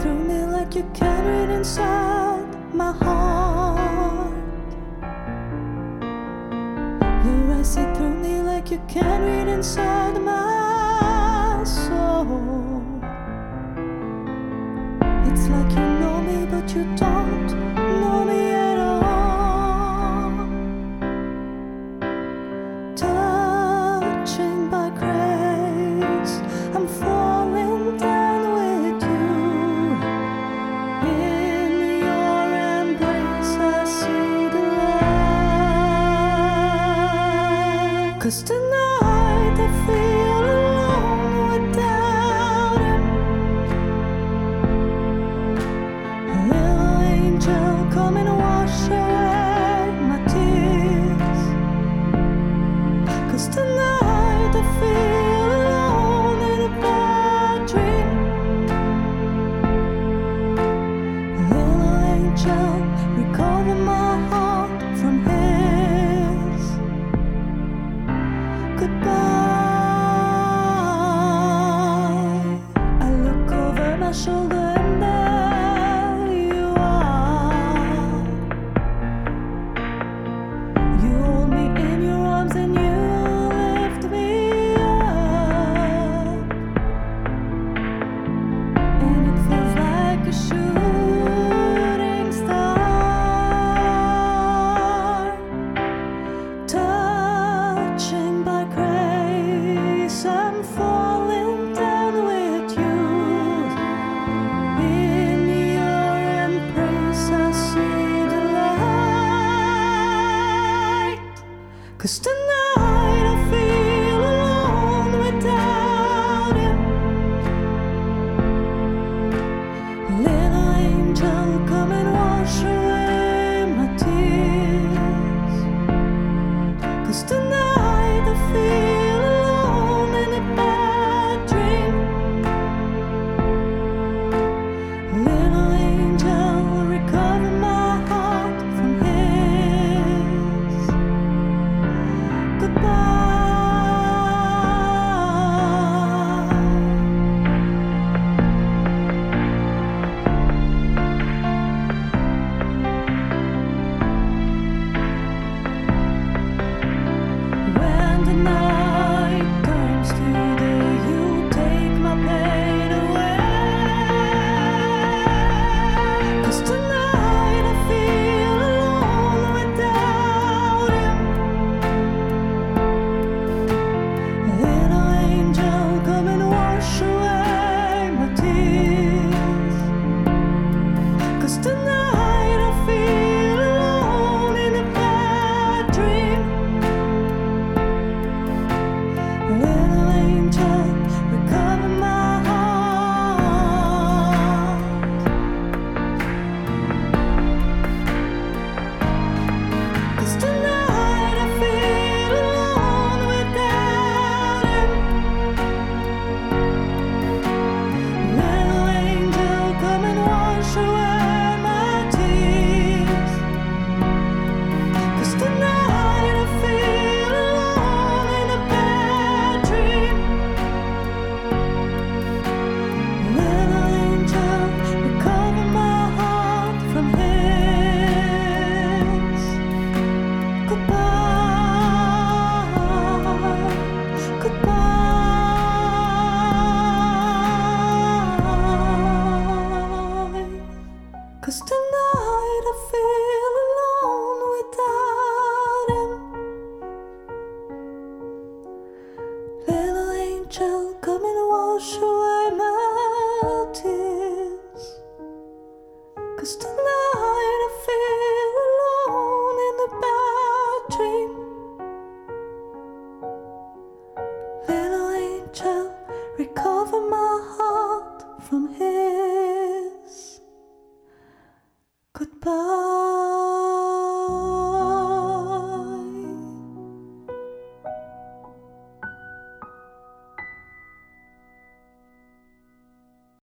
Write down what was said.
through me like you carried inside my heart. You rush it through me like you carried inside Cause tonight I feel Cause tonight I feel alone in a bad dream. Little angel, recover my.